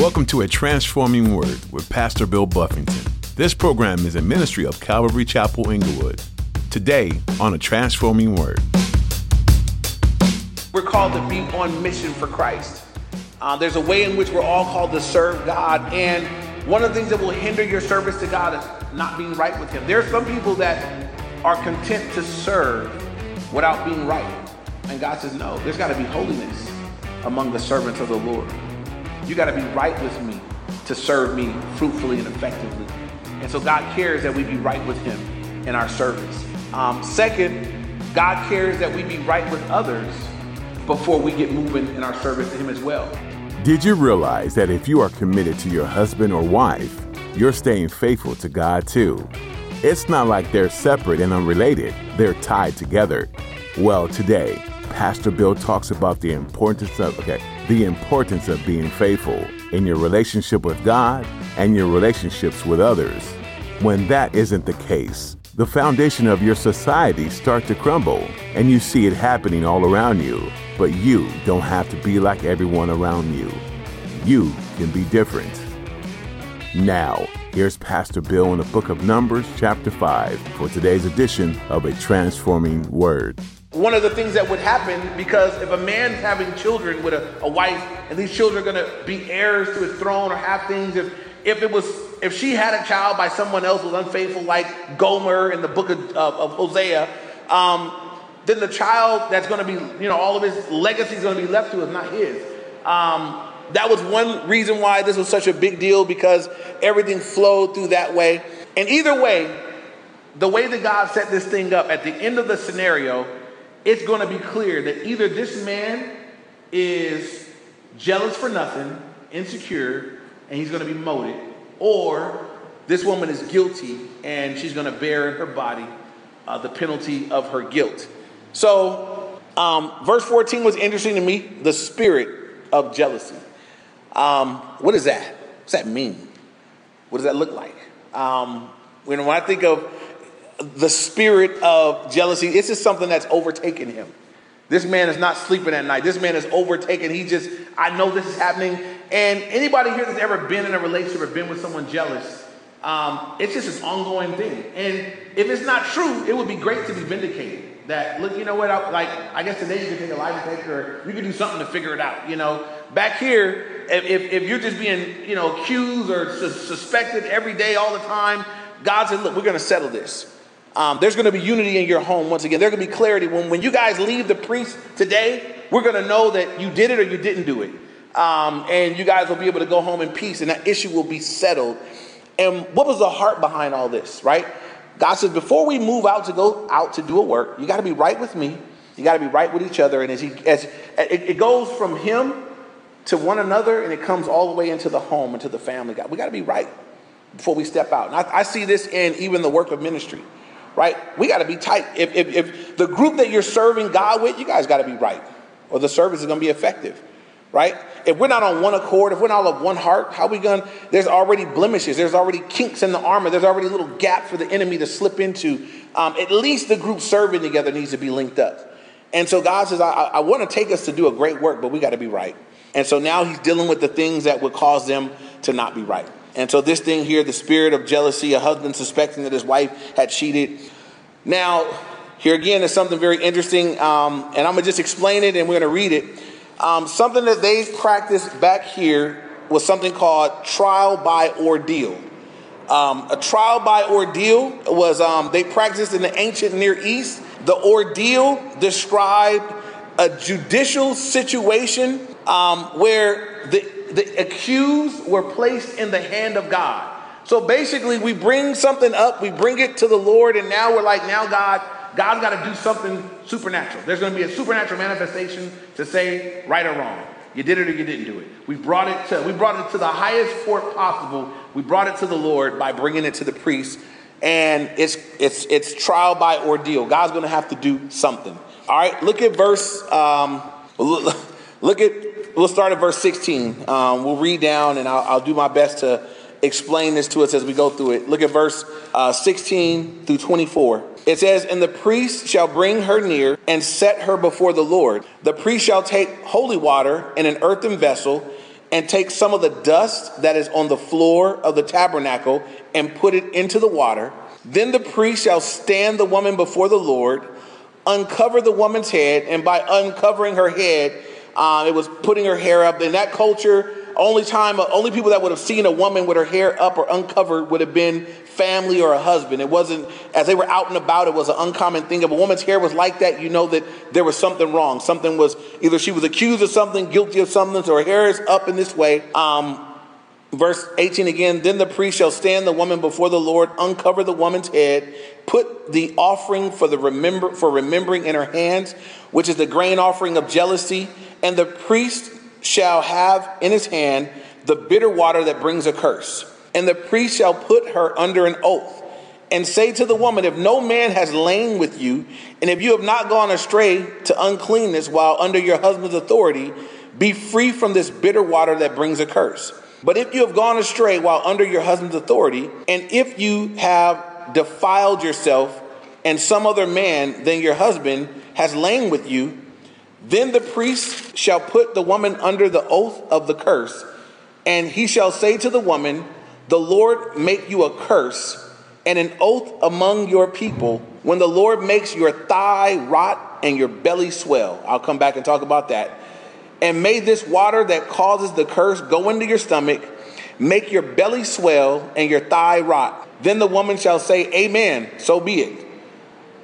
Welcome to A Transforming Word with Pastor Bill Buffington. This program is a ministry of Calvary Chapel Inglewood. Today on A Transforming Word. We're called to be on mission for Christ. Uh, there's a way in which we're all called to serve God, and one of the things that will hinder your service to God is not being right with Him. There are some people that are content to serve without being right. And God says, no, there's got to be holiness among the servants of the Lord. You got to be right with me to serve me fruitfully and effectively. And so God cares that we be right with Him in our service. Um, second, God cares that we be right with others before we get moving in our service to Him as well. Did you realize that if you are committed to your husband or wife, you're staying faithful to God too? It's not like they're separate and unrelated, they're tied together. Well, today, Pastor Bill talks about the importance of okay, the importance of being faithful in your relationship with God and your relationships with others. When that isn't the case, the foundation of your society start to crumble and you see it happening all around you. But you don't have to be like everyone around you. You can be different. Now, here's Pastor Bill in the book of Numbers, chapter 5, for today's edition of A Transforming Word one of the things that would happen because if a man's having children with a, a wife and these children are going to be heirs to his throne or have things if if it was if she had a child by someone else was unfaithful like gomer in the book of, of, of hosea um, then the child that's going to be you know all of his legacy is going to be left to is not his. Um, that was one reason why this was such a big deal because everything flowed through that way. And either way the way that god set this thing up at the end of the scenario it's going to be clear that either this man is jealous for nothing, insecure, and he's going to be moted, or this woman is guilty and she's going to bear in her body uh, the penalty of her guilt. So, um, verse 14 was interesting to me the spirit of jealousy. Um, what is that? What's that mean? What does that look like? Um, when, when I think of the spirit of jealousy. This is something that's overtaken him. This man is not sleeping at night. This man is overtaken. He just, I know this is happening. And anybody here that's ever been in a relationship or been with someone jealous, um, it's just an ongoing thing. And if it's not true, it would be great to be vindicated. That look, you know what? I, like I guess today you can take a lie detector, or you can do something to figure it out. You know, back here, if, if you're just being you know accused or su- suspected every day, all the time, God said, look, we're going to settle this. Um, there's going to be unity in your home once again. There's going to be clarity. When, when you guys leave the priest today, we're going to know that you did it or you didn't do it. Um, and you guys will be able to go home in peace and that issue will be settled. And what was the heart behind all this, right? God says, before we move out to go out to do a work, you got to be right with me. You got to be right with each other. And as, he, as it, it goes from him to one another and it comes all the way into the home, into the family. God, we got to be right before we step out. And I, I see this in even the work of ministry right? We got to be tight. If, if, if, the group that you're serving God with, you guys got to be right, or the service is going to be effective, right? If we're not on one accord, if we're not all of one heart, how we going? to There's already blemishes. There's already kinks in the armor. There's already little gaps for the enemy to slip into. Um, at least the group serving together needs to be linked up. And so God says, I, I want to take us to do a great work, but we got to be right. And so now He's dealing with the things that would cause them to not be right. And so this thing here, the spirit of jealousy, a husband suspecting that his wife had cheated. Now, here again is something very interesting, um, and I'm gonna just explain it and we're gonna read it. Um, something that they practiced back here was something called trial by ordeal. Um, a trial by ordeal was um, they practiced in the ancient Near East. The ordeal described a judicial situation um, where the the accused were placed in the hand of God. So basically, we bring something up, we bring it to the Lord, and now we're like, now God, God's got to do something supernatural. There's going to be a supernatural manifestation to say right or wrong. You did it or you didn't do it. We brought it to we brought it to the highest court possible. We brought it to the Lord by bringing it to the priest, and it's it's it's trial by ordeal. God's going to have to do something. All right, look at verse. Um, look at we'll start at verse 16. Um, we'll read down, and I'll, I'll, do my best to explain this to us as we go through it. Look at verse uh, 16 through 24. It says, And the priest shall bring her near and set her before the Lord. The priest shall take holy water in an earthen vessel and take some of the dust that is on the floor of the tabernacle and put it into the water. Then the priest shall stand the woman before the Lord, uncover the woman's head, and by uncovering her head, uh, it was putting her hair up. In that culture, only time, only people that would have seen a woman with her hair up or uncovered would have been family or a husband. It wasn't, as they were out and about, it was an uncommon thing. If a woman's hair was like that, you know that there was something wrong. Something was, either she was accused of something, guilty of something, so her hair is up in this way. Um, Verse 18 again, then the priest shall stand the woman before the Lord, uncover the woman's head, put the offering for the remember for remembering in her hands, which is the grain offering of jealousy, and the priest shall have in his hand the bitter water that brings a curse. And the priest shall put her under an oath and say to the woman, If no man has lain with you, and if you have not gone astray to uncleanness while under your husband's authority, be free from this bitter water that brings a curse. But if you have gone astray while under your husband's authority, and if you have defiled yourself, and some other man than your husband has lain with you, then the priest shall put the woman under the oath of the curse, and he shall say to the woman, The Lord make you a curse and an oath among your people when the Lord makes your thigh rot and your belly swell. I'll come back and talk about that. And may this water that causes the curse go into your stomach, make your belly swell and your thigh rot. Then the woman shall say, Amen, so be it.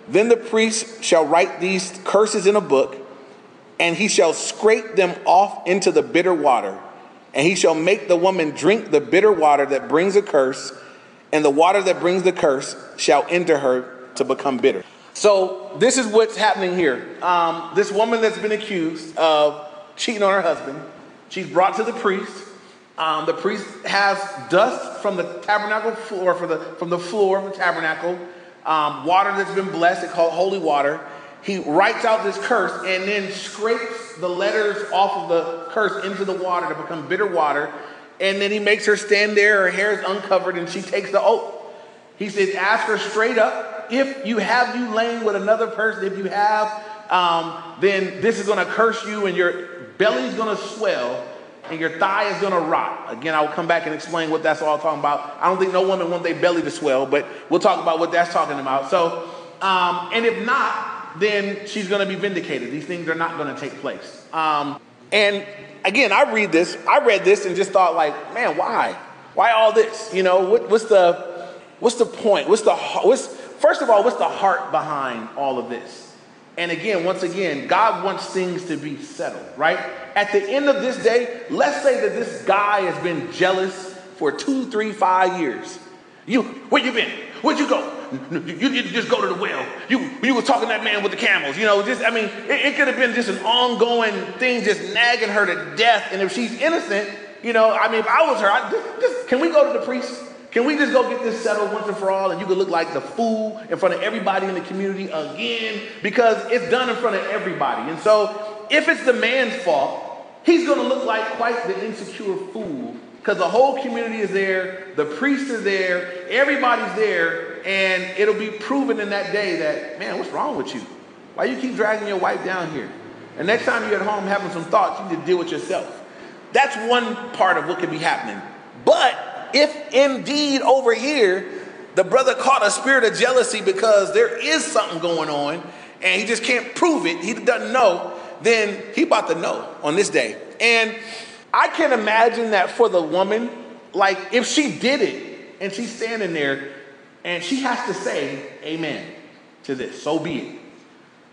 Then the priest shall write these curses in a book and he shall scrape them off into the bitter water. And he shall make the woman drink the bitter water that brings a curse, and the water that brings the curse shall enter her to become bitter. So, this is what's happening here. Um, this woman that's been accused of cheating on her husband, she's brought to the priest. Um, the priest has dust from the tabernacle floor, for the, from the floor of the tabernacle, um, water that's been blessed, it's called holy water he writes out this curse and then scrapes the letters off of the curse into the water to become bitter water. And then he makes her stand there, her hair is uncovered, and she takes the oath. He says, Ask her straight up, if you have you lain with another person, if you have, um, then this is going to curse you, and your belly's going to swell, and your thigh is going to rot. Again, I will come back and explain what that's all talking about. I don't think no woman wants their belly to swell, but we'll talk about what that's talking about. So, um, and if not, then she's going to be vindicated. These things are not going to take place. Um, and again, I read this, I read this and just thought, like, man, why? Why all this? You know, what, what's the what's the point? What's the what's first of all, what's the heart behind all of this? And again, once again, God wants things to be settled, right? At the end of this day, let's say that this guy has been jealous for two, three, five years. You, where you been? Where'd you go? You, just go to the well. You, you were talking that man with the camels. You know, just, I mean, it, it could have been just an ongoing thing just nagging her to death. And if she's innocent, you know, I mean, if I was her, I, just, just, can we go to the priest? Can we just go get this settled once and for all? And you could look like the fool in front of everybody in the community again because it's done in front of everybody. And so if it's the man's fault, he's going to look like quite the insecure fool because the whole community is there, the priests are there, everybody's there, and it'll be proven in that day that, man, what's wrong with you? Why you keep dragging your wife down here? And next time you're at home having some thoughts, you need to deal with yourself. That's one part of what could be happening. But if indeed over here the brother caught a spirit of jealousy because there is something going on and he just can't prove it, he doesn't know, then he about to know on this day. And I can't imagine that for the woman, like if she did it and she's standing there and she has to say amen to this, so be it.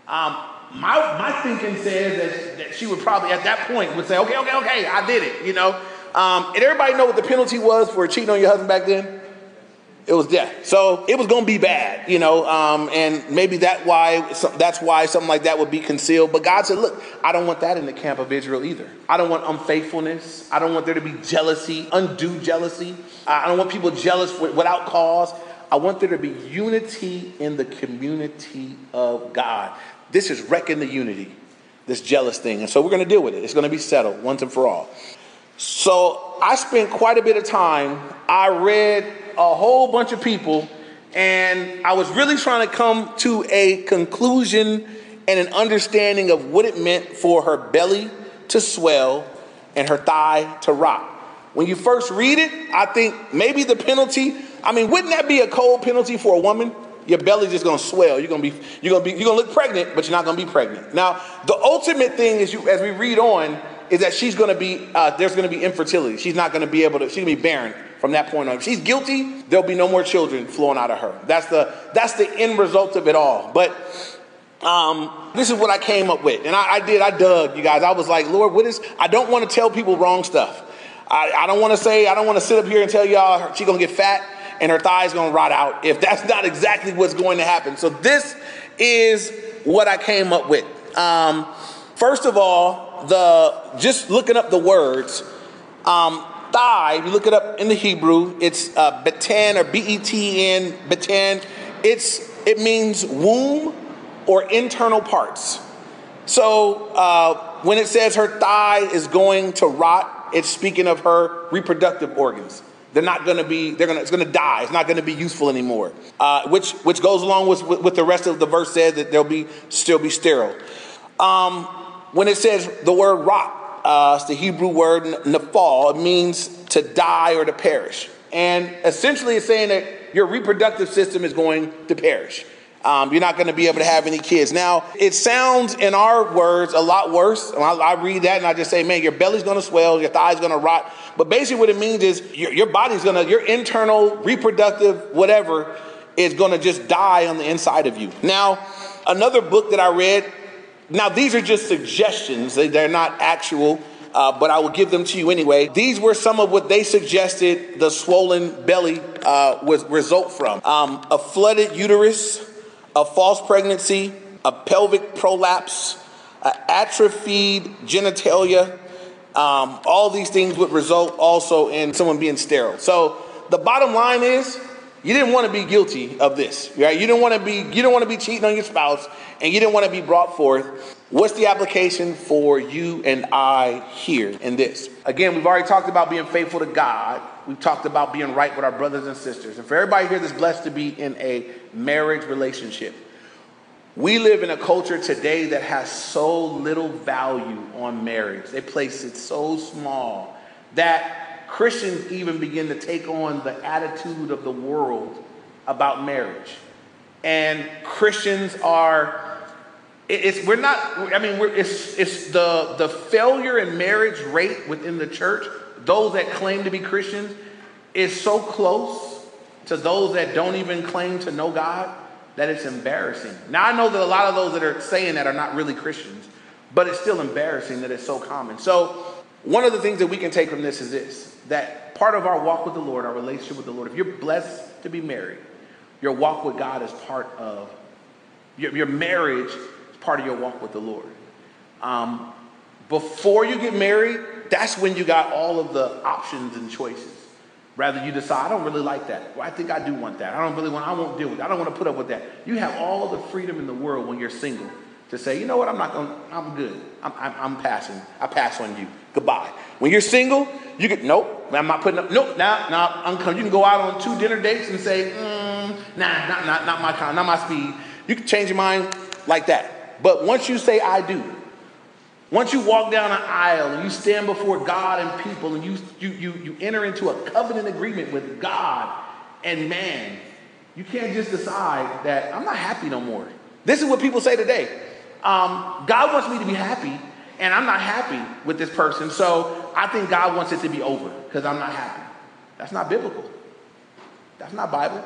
Um, my, my thinking says that, that she would probably at that point would say, okay, okay, okay, I did it, you know. Um, and everybody know what the penalty was for cheating on your husband back then? It was death. So it was going to be bad, you know, um, and maybe that why that's why something like that would be concealed. But God said, "Look, I don't want that in the camp of Israel either. I don't want unfaithfulness. I don't want there to be jealousy, undue jealousy. I don't want people jealous without cause. I want there to be unity in the community of God. This is wrecking the unity, this jealous thing, and so we're going to deal with it. It's going to be settled once and for all." So I spent quite a bit of time. I read a whole bunch of people, and I was really trying to come to a conclusion and an understanding of what it meant for her belly to swell, and her thigh to rot. When you first read it, I think maybe the penalty, I mean, wouldn't that be a cold penalty for a woman? Your belly's just gonna swell. You're gonna be, you're gonna be, you're gonna look pregnant, but you're not gonna be pregnant. Now, the ultimate thing is you, as we read on, is that she's gonna be, uh, there's gonna be infertility. She's not gonna be able to, she's gonna be barren from that point on. If she's guilty, there'll be no more children flowing out of her. That's the, that's the end result of it all. But um, this is what I came up with. And I, I, did, I dug, you guys. I was like, Lord, what is, I don't want to tell people wrong stuff. I, I don't want to say, I don't want to sit up here and tell y'all she's to get fat and her thighs to rot out if that's not exactly what's going to happen. So this is what I came up with. Um, first of all, the just looking up the words, um, thigh, if you look it up in the Hebrew, it's uh, beten or B-E-T-N, beten. It's, it means womb or internal parts. So uh, when it says her thigh is going to rot, it's speaking of her reproductive organs. They're not going to be. They're going to. It's going to die. It's not going to be useful anymore. Uh, which which goes along with, with, with the rest of the verse says that they'll be still be sterile. Um, when it says the word rot, uh, it's the Hebrew word nafal. It means to die or to perish, and essentially it's saying that your reproductive system is going to perish. Um, you're not going to be able to have any kids. Now, it sounds in our words a lot worse. I, I read that and I just say, man, your belly's going to swell, your thigh's going to rot. But basically, what it means is your, your body's going to, your internal, reproductive, whatever, is going to just die on the inside of you. Now, another book that I read, now these are just suggestions, they're not actual. Uh, but I will give them to you anyway. These were some of what they suggested the swollen belly uh, was result from: um, a flooded uterus, a false pregnancy, a pelvic prolapse, atrophied genitalia. Um, all these things would result also in someone being sterile. So the bottom line is, you didn't want to be guilty of this, right? You didn't want to be you don't want to be cheating on your spouse, and you didn't want to be brought forth. What's the application for you and I here in this? Again, we've already talked about being faithful to God. We've talked about being right with our brothers and sisters. And for everybody here that's blessed to be in a marriage relationship, we live in a culture today that has so little value on marriage. They place it so small that Christians even begin to take on the attitude of the world about marriage. And Christians are, it's, we're not, I mean, it's, it's the, the failure in marriage rate within the church, those that claim to be Christians, is so close to those that don't even claim to know God that it's embarrassing. Now, I know that a lot of those that are saying that are not really Christians, but it's still embarrassing that it's so common. So, one of the things that we can take from this is this that part of our walk with the Lord, our relationship with the Lord, if you're blessed to be married, your walk with God is part of your, your marriage is part of your walk with the Lord. Um, before you get married, that's when you got all of the options and choices. Rather, you decide, I don't really like that. Well, I think I do want that. I don't really want, I won't deal with it. I don't want to put up with that. You have all the freedom in the world when you're single to say, you know what, I'm not going I'm good. I'm, I'm, I'm, passing. I pass on you. Goodbye. When you're single, you get, nope, I'm not putting up, nope, now, now, I'm. You can go out on two dinner dates and say, mm, nah, not, not, not my kind, not my speed. You can change your mind like that. But once you say, I do, once you walk down an aisle and you stand before God and people and you, you, you, you enter into a covenant agreement with God and man, you can't just decide that I'm not happy no more. This is what people say today. Um, God wants me to be happy, and I'm not happy with this person, so I think God wants it to be over because I'm not happy. That's not biblical. That's not Bible.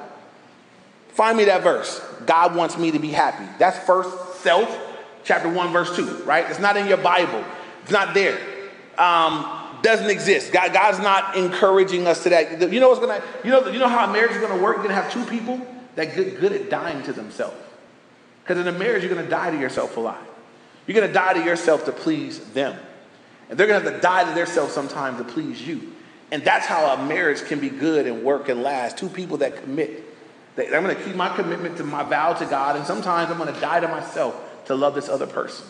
Find me that verse. God wants me to be happy. That's first self chapter 1, verse 2, right? It's not in your Bible. It's not there. Um, doesn't exist. God, God's not encouraging us to that. You know what's gonna, you know, you know how marriage is gonna work? You're gonna have two people that get good at dying to themselves. Because in a marriage, you're gonna die to yourself a lot. You're gonna die to yourself to please them. And they're gonna have to die to themselves sometimes to please you. And that's how a marriage can be good and work and last. Two people that commit. I'm gonna keep my commitment to my vow to God, and sometimes I'm gonna die to myself to love this other person.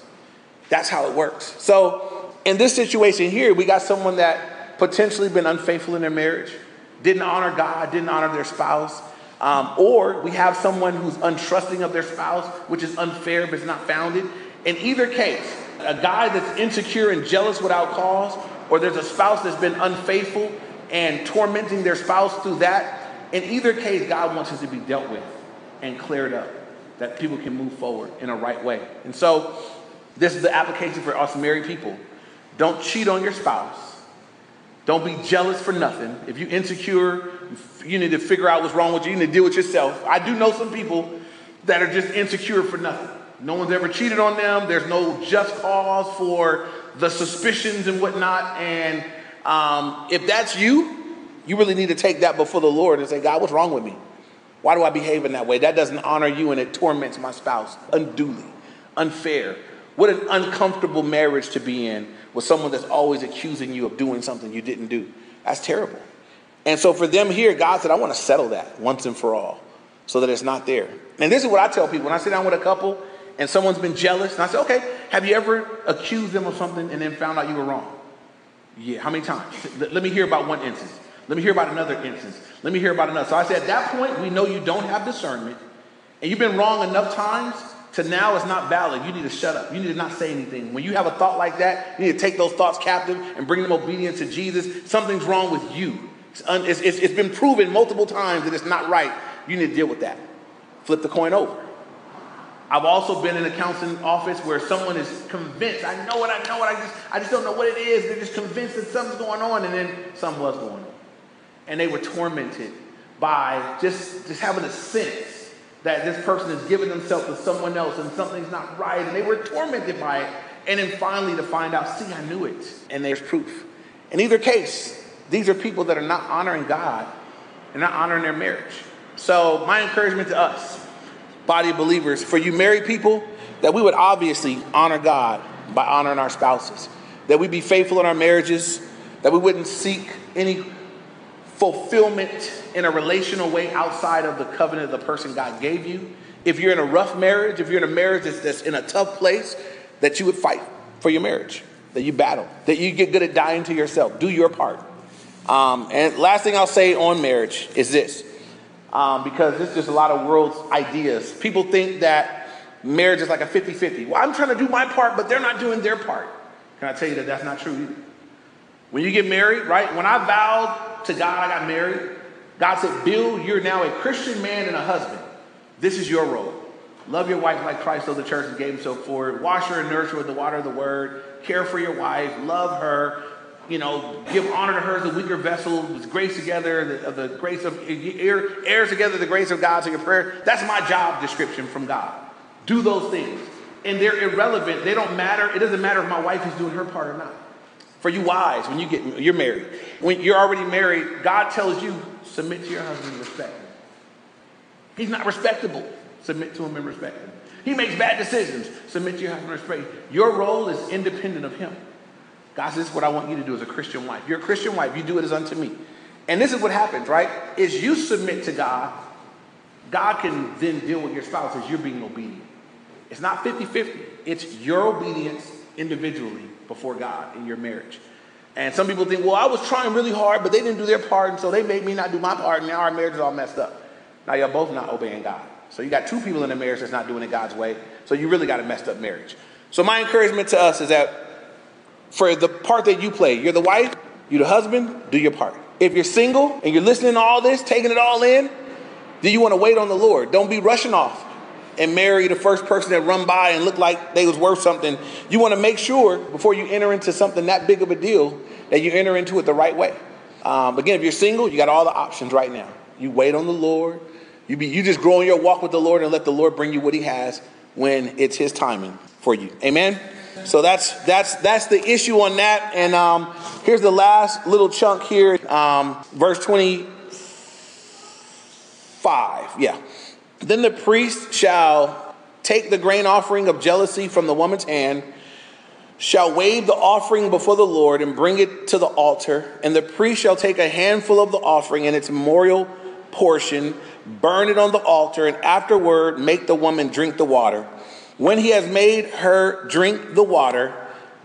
That's how it works. So, in this situation here, we got someone that potentially been unfaithful in their marriage, didn't honor God, didn't honor their spouse. Um, or we have someone who's untrusting of their spouse, which is unfair but it's not founded. In either case, a guy that's insecure and jealous without cause, or there's a spouse that's been unfaithful and tormenting their spouse through that, in either case, God wants it to be dealt with and cleared up, that people can move forward in a right way. And so, this is the application for us married people. Don't cheat on your spouse. Don't be jealous for nothing. If you're insecure, you need to figure out what's wrong with you. You need to deal with yourself. I do know some people that are just insecure for nothing. No one's ever cheated on them. There's no just cause for the suspicions and whatnot. And um, if that's you, you really need to take that before the Lord and say, God, what's wrong with me? Why do I behave in that way? That doesn't honor you and it torments my spouse unduly, unfair. What an uncomfortable marriage to be in with someone that's always accusing you of doing something you didn't do. That's terrible. And so for them here, God said, I want to settle that once and for all so that it's not there. And this is what I tell people when I sit down with a couple and someone's been jealous, and I say, okay, have you ever accused them of something and then found out you were wrong? Yeah, how many times? Let me hear about one instance. Let me hear about another instance. Let me hear about another. So I said, at that point, we know you don't have discernment, and you've been wrong enough times to now it's not valid. You need to shut up. You need to not say anything. When you have a thought like that, you need to take those thoughts captive and bring them obedience to Jesus. Something's wrong with you. It's, un, it's, it's, it's been proven multiple times that it's not right. You need to deal with that. Flip the coin over. I've also been in a counseling office where someone is convinced, I know what I know what I just I just don't know what it is. They're just convinced that something's going on, and then something was going on. And they were tormented by just, just having a sense that this person is giving themselves to someone else and something's not right, and they were tormented by it. And then finally to find out, see, I knew it. And there's proof. In either case, these are people that are not honoring God and not honoring their marriage. So my encouragement to us body of believers, for you married people, that we would obviously honor God by honoring our spouses, that we'd be faithful in our marriages, that we wouldn't seek any fulfillment in a relational way outside of the covenant of the person God gave you. If you're in a rough marriage, if you're in a marriage that's, that's in a tough place, that you would fight for your marriage, that you battle, that you get good at dying to yourself. Do your part. Um, and last thing I'll say on marriage is this um, because there's just a lot of world's ideas. People think that marriage is like a 50 50. Well, I'm trying to do my part, but they're not doing their part. Can I tell you that that's not true either? When you get married, right? When I vowed to God, I got married. God said, Bill, you're now a Christian man and a husband. This is your role. Love your wife like Christ loved the church and gave himself for it. Wash her and nurture with the water of the word. Care for your wife. Love her you know, give honor to her as a weaker vessel, with grace together, the, the grace of, heirs together the grace of God to your prayer. That's my job description from God. Do those things. And they're irrelevant. They don't matter. It doesn't matter if my wife is doing her part or not. For you wives, when you get, you're married. When you're already married, God tells you, submit to your husband and respect him. He's not respectable. Submit to him and respect him. He makes bad decisions. Submit to your husband and respect him. Your role is independent of him. God says, This is what I want you to do as a Christian wife. You're a Christian wife, you do it as unto me. And this is what happens, right? Is you submit to God, God can then deal with your spouse as you're being obedient. It's not 50 50, it's your obedience individually before God in your marriage. And some people think, well, I was trying really hard, but they didn't do their part, and so they made me not do my part, and now our marriage is all messed up. Now you're both not obeying God. So you got two people in a marriage that's not doing it God's way. So you really got a messed up marriage. So my encouragement to us is that for the part that you play. You're the wife, you're the husband, do your part. If you're single and you're listening to all this, taking it all in, then you want to wait on the Lord. Don't be rushing off and marry the first person that run by and look like they was worth something. You want to make sure before you enter into something that big of a deal that you enter into it the right way. Um, again, if you're single, you got all the options right now. You wait on the Lord. You be you just grow in your walk with the Lord and let the Lord bring you what He has when it's His timing for you. Amen. So that's that's that's the issue on that. And um, here's the last little chunk here, um, verse 25. Yeah. Then the priest shall take the grain offering of jealousy from the woman's hand, shall wave the offering before the Lord and bring it to the altar. And the priest shall take a handful of the offering and its memorial portion, burn it on the altar, and afterward make the woman drink the water. When he has made her drink the water,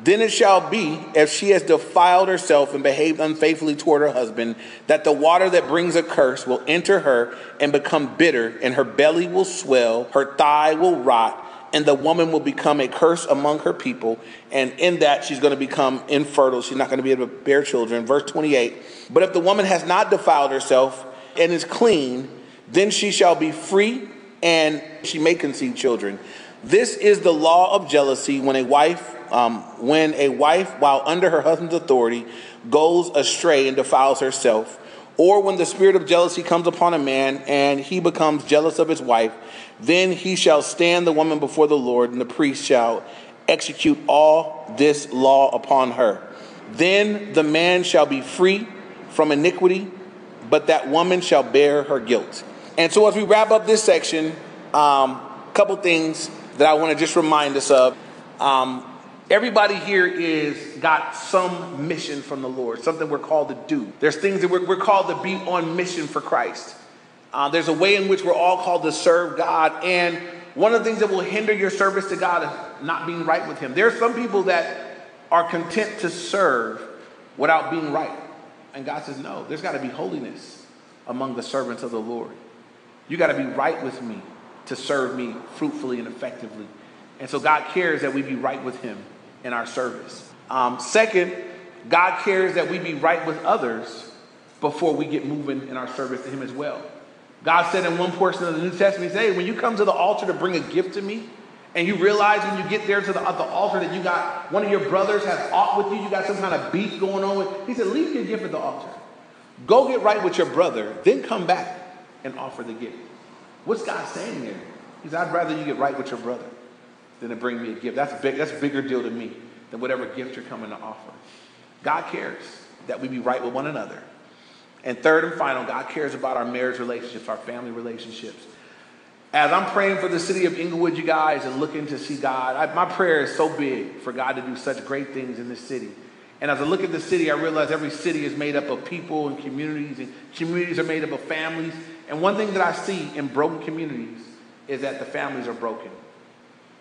then it shall be, if she has defiled herself and behaved unfaithfully toward her husband, that the water that brings a curse will enter her and become bitter, and her belly will swell, her thigh will rot, and the woman will become a curse among her people, and in that she's going to become infertile. She's not going to be able to bear children. Verse 28 But if the woman has not defiled herself and is clean, then she shall be free, and she may conceive children. This is the law of jealousy when a wife, um, when a wife, while under her husband's authority, goes astray and defiles herself, or when the spirit of jealousy comes upon a man and he becomes jealous of his wife, then he shall stand the woman before the Lord, and the priest shall execute all this law upon her. Then the man shall be free from iniquity, but that woman shall bear her guilt. And so, as we wrap up this section, a um, couple things that I want to just remind us of. Um, everybody here is got some mission from the Lord, something we're called to do. There's things that we're, we're called to be on mission for Christ. Uh, there's a way in which we're all called to serve God, and one of the things that will hinder your service to God is not being right with Him. There are some people that are content to serve without being right. And God says, No, there's got to be holiness among the servants of the Lord. You got to be right with me to serve me fruitfully and effectively. And so God cares that we be right with Him in our service. Um, second, God cares that we be right with others before we get moving in our service to Him as well. God said in one portion of the New Testament, He said, hey, when you come to the altar to bring a gift to me, and you realize when you get there to the, the altar that you got one of your brothers has aught with you, you got some kind of beef going on with, He said, leave your gift at the altar. Go get right with your brother, then come back and offer the gift. What's God saying there? He said, I'd rather you get right with your brother than to bring me a gift. That's, big, that's a bigger deal to me than whatever gift you're coming to offer. God cares that we be right with one another. And third and final, God cares about our marriage relationships, our family relationships. As I'm praying for the city of Inglewood, you guys, and looking to see God, I, my prayer is so big for God to do such great things in this city. And as I look at the city, I realize every city is made up of people and communities, and communities are made up of families. And one thing that I see in broken communities is that the families are broken,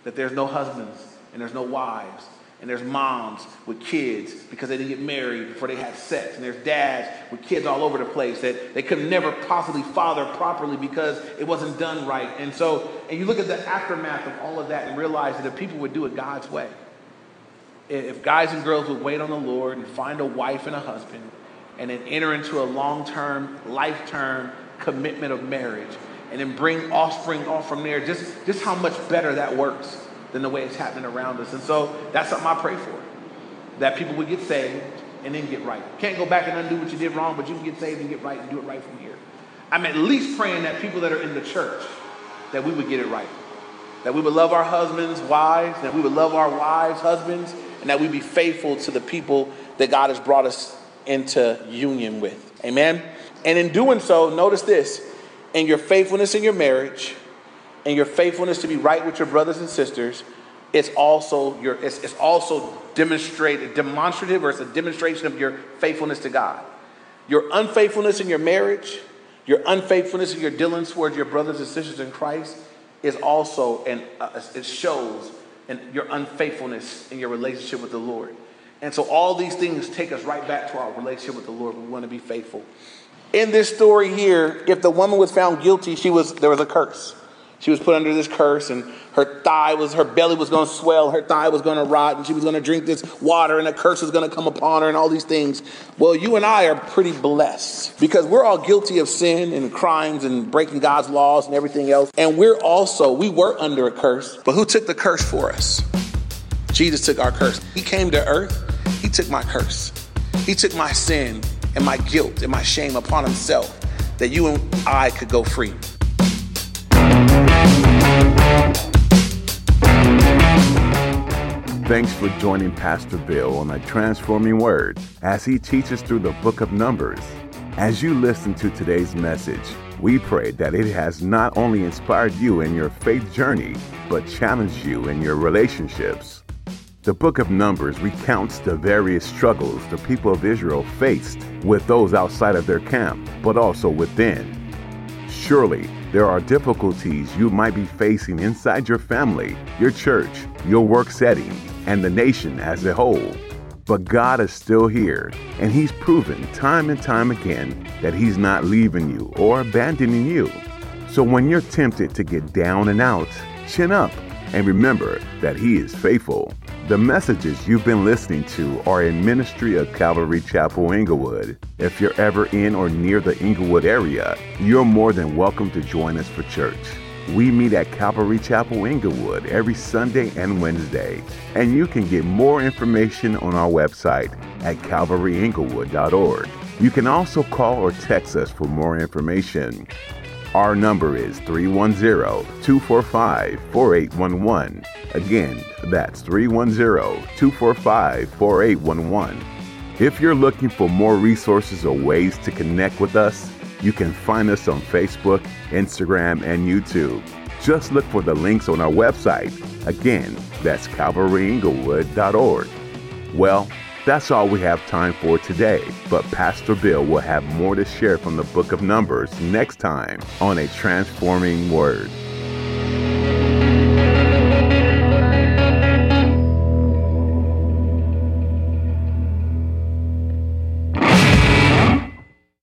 that there's no husbands and there's no wives, and there's moms with kids because they didn't get married before they had sex, and there's dads with kids all over the place that they could never possibly father properly because it wasn't done right. And so, and you look at the aftermath of all of that and realize that if people would do it God's way, if guys and girls would wait on the Lord and find a wife and a husband, and then enter into a long term, life term commitment of marriage and then bring offspring off from there, just, just how much better that works than the way it's happening around us. And so that's something I pray for. That people would get saved and then get right. Can't go back and undo what you did wrong, but you can get saved and get right and do it right from here. I'm at least praying that people that are in the church, that we would get it right. That we would love our husbands, wives, that we would love our wives, husbands, and that we be faithful to the people that God has brought us into union with. Amen. And in doing so, notice this in your faithfulness in your marriage, and your faithfulness to be right with your brothers and sisters, it's also your it's, it's also demonstrated demonstrative or it's a demonstration of your faithfulness to God. Your unfaithfulness in your marriage, your unfaithfulness in your dealings towards your brothers and sisters in Christ is also and uh, it shows in your unfaithfulness in your relationship with the Lord. And so all these things take us right back to our relationship with the Lord. We want to be faithful. In this story here, if the woman was found guilty, she was there was a curse. She was put under this curse, and her thigh was her belly was going to swell, her thigh was going to rot, and she was going to drink this water, and a curse was going to come upon her, and all these things. Well, you and I are pretty blessed because we're all guilty of sin and crimes and breaking God's laws and everything else. And we're also, we were under a curse, but who took the curse for us? Jesus took our curse. He came to earth, He took my curse. He took my sin and my guilt and my shame upon Himself that you and I could go free. Thanks for joining Pastor Bill on a transforming word as he teaches through the book of Numbers. As you listen to today's message, we pray that it has not only inspired you in your faith journey, but challenged you in your relationships. The book of Numbers recounts the various struggles the people of Israel faced with those outside of their camp, but also within. Surely, there are difficulties you might be facing inside your family, your church, your work setting, and the nation as a whole. But God is still here, and He's proven time and time again that He's not leaving you or abandoning you. So when you're tempted to get down and out, chin up And remember that He is faithful. The messages you've been listening to are in ministry of Calvary Chapel Inglewood. If you're ever in or near the Inglewood area, you're more than welcome to join us for church. We meet at Calvary Chapel Inglewood every Sunday and Wednesday, and you can get more information on our website at calvaryinglewood.org. You can also call or text us for more information. Our number is 310 245 4811. Again, that's 310 245 4811. If you're looking for more resources or ways to connect with us, you can find us on Facebook, Instagram, and YouTube. Just look for the links on our website. Again, that's calvaryinglewood.org. Well, that's all we have time for today, but Pastor Bill will have more to share from the book of Numbers next time on A Transforming Word.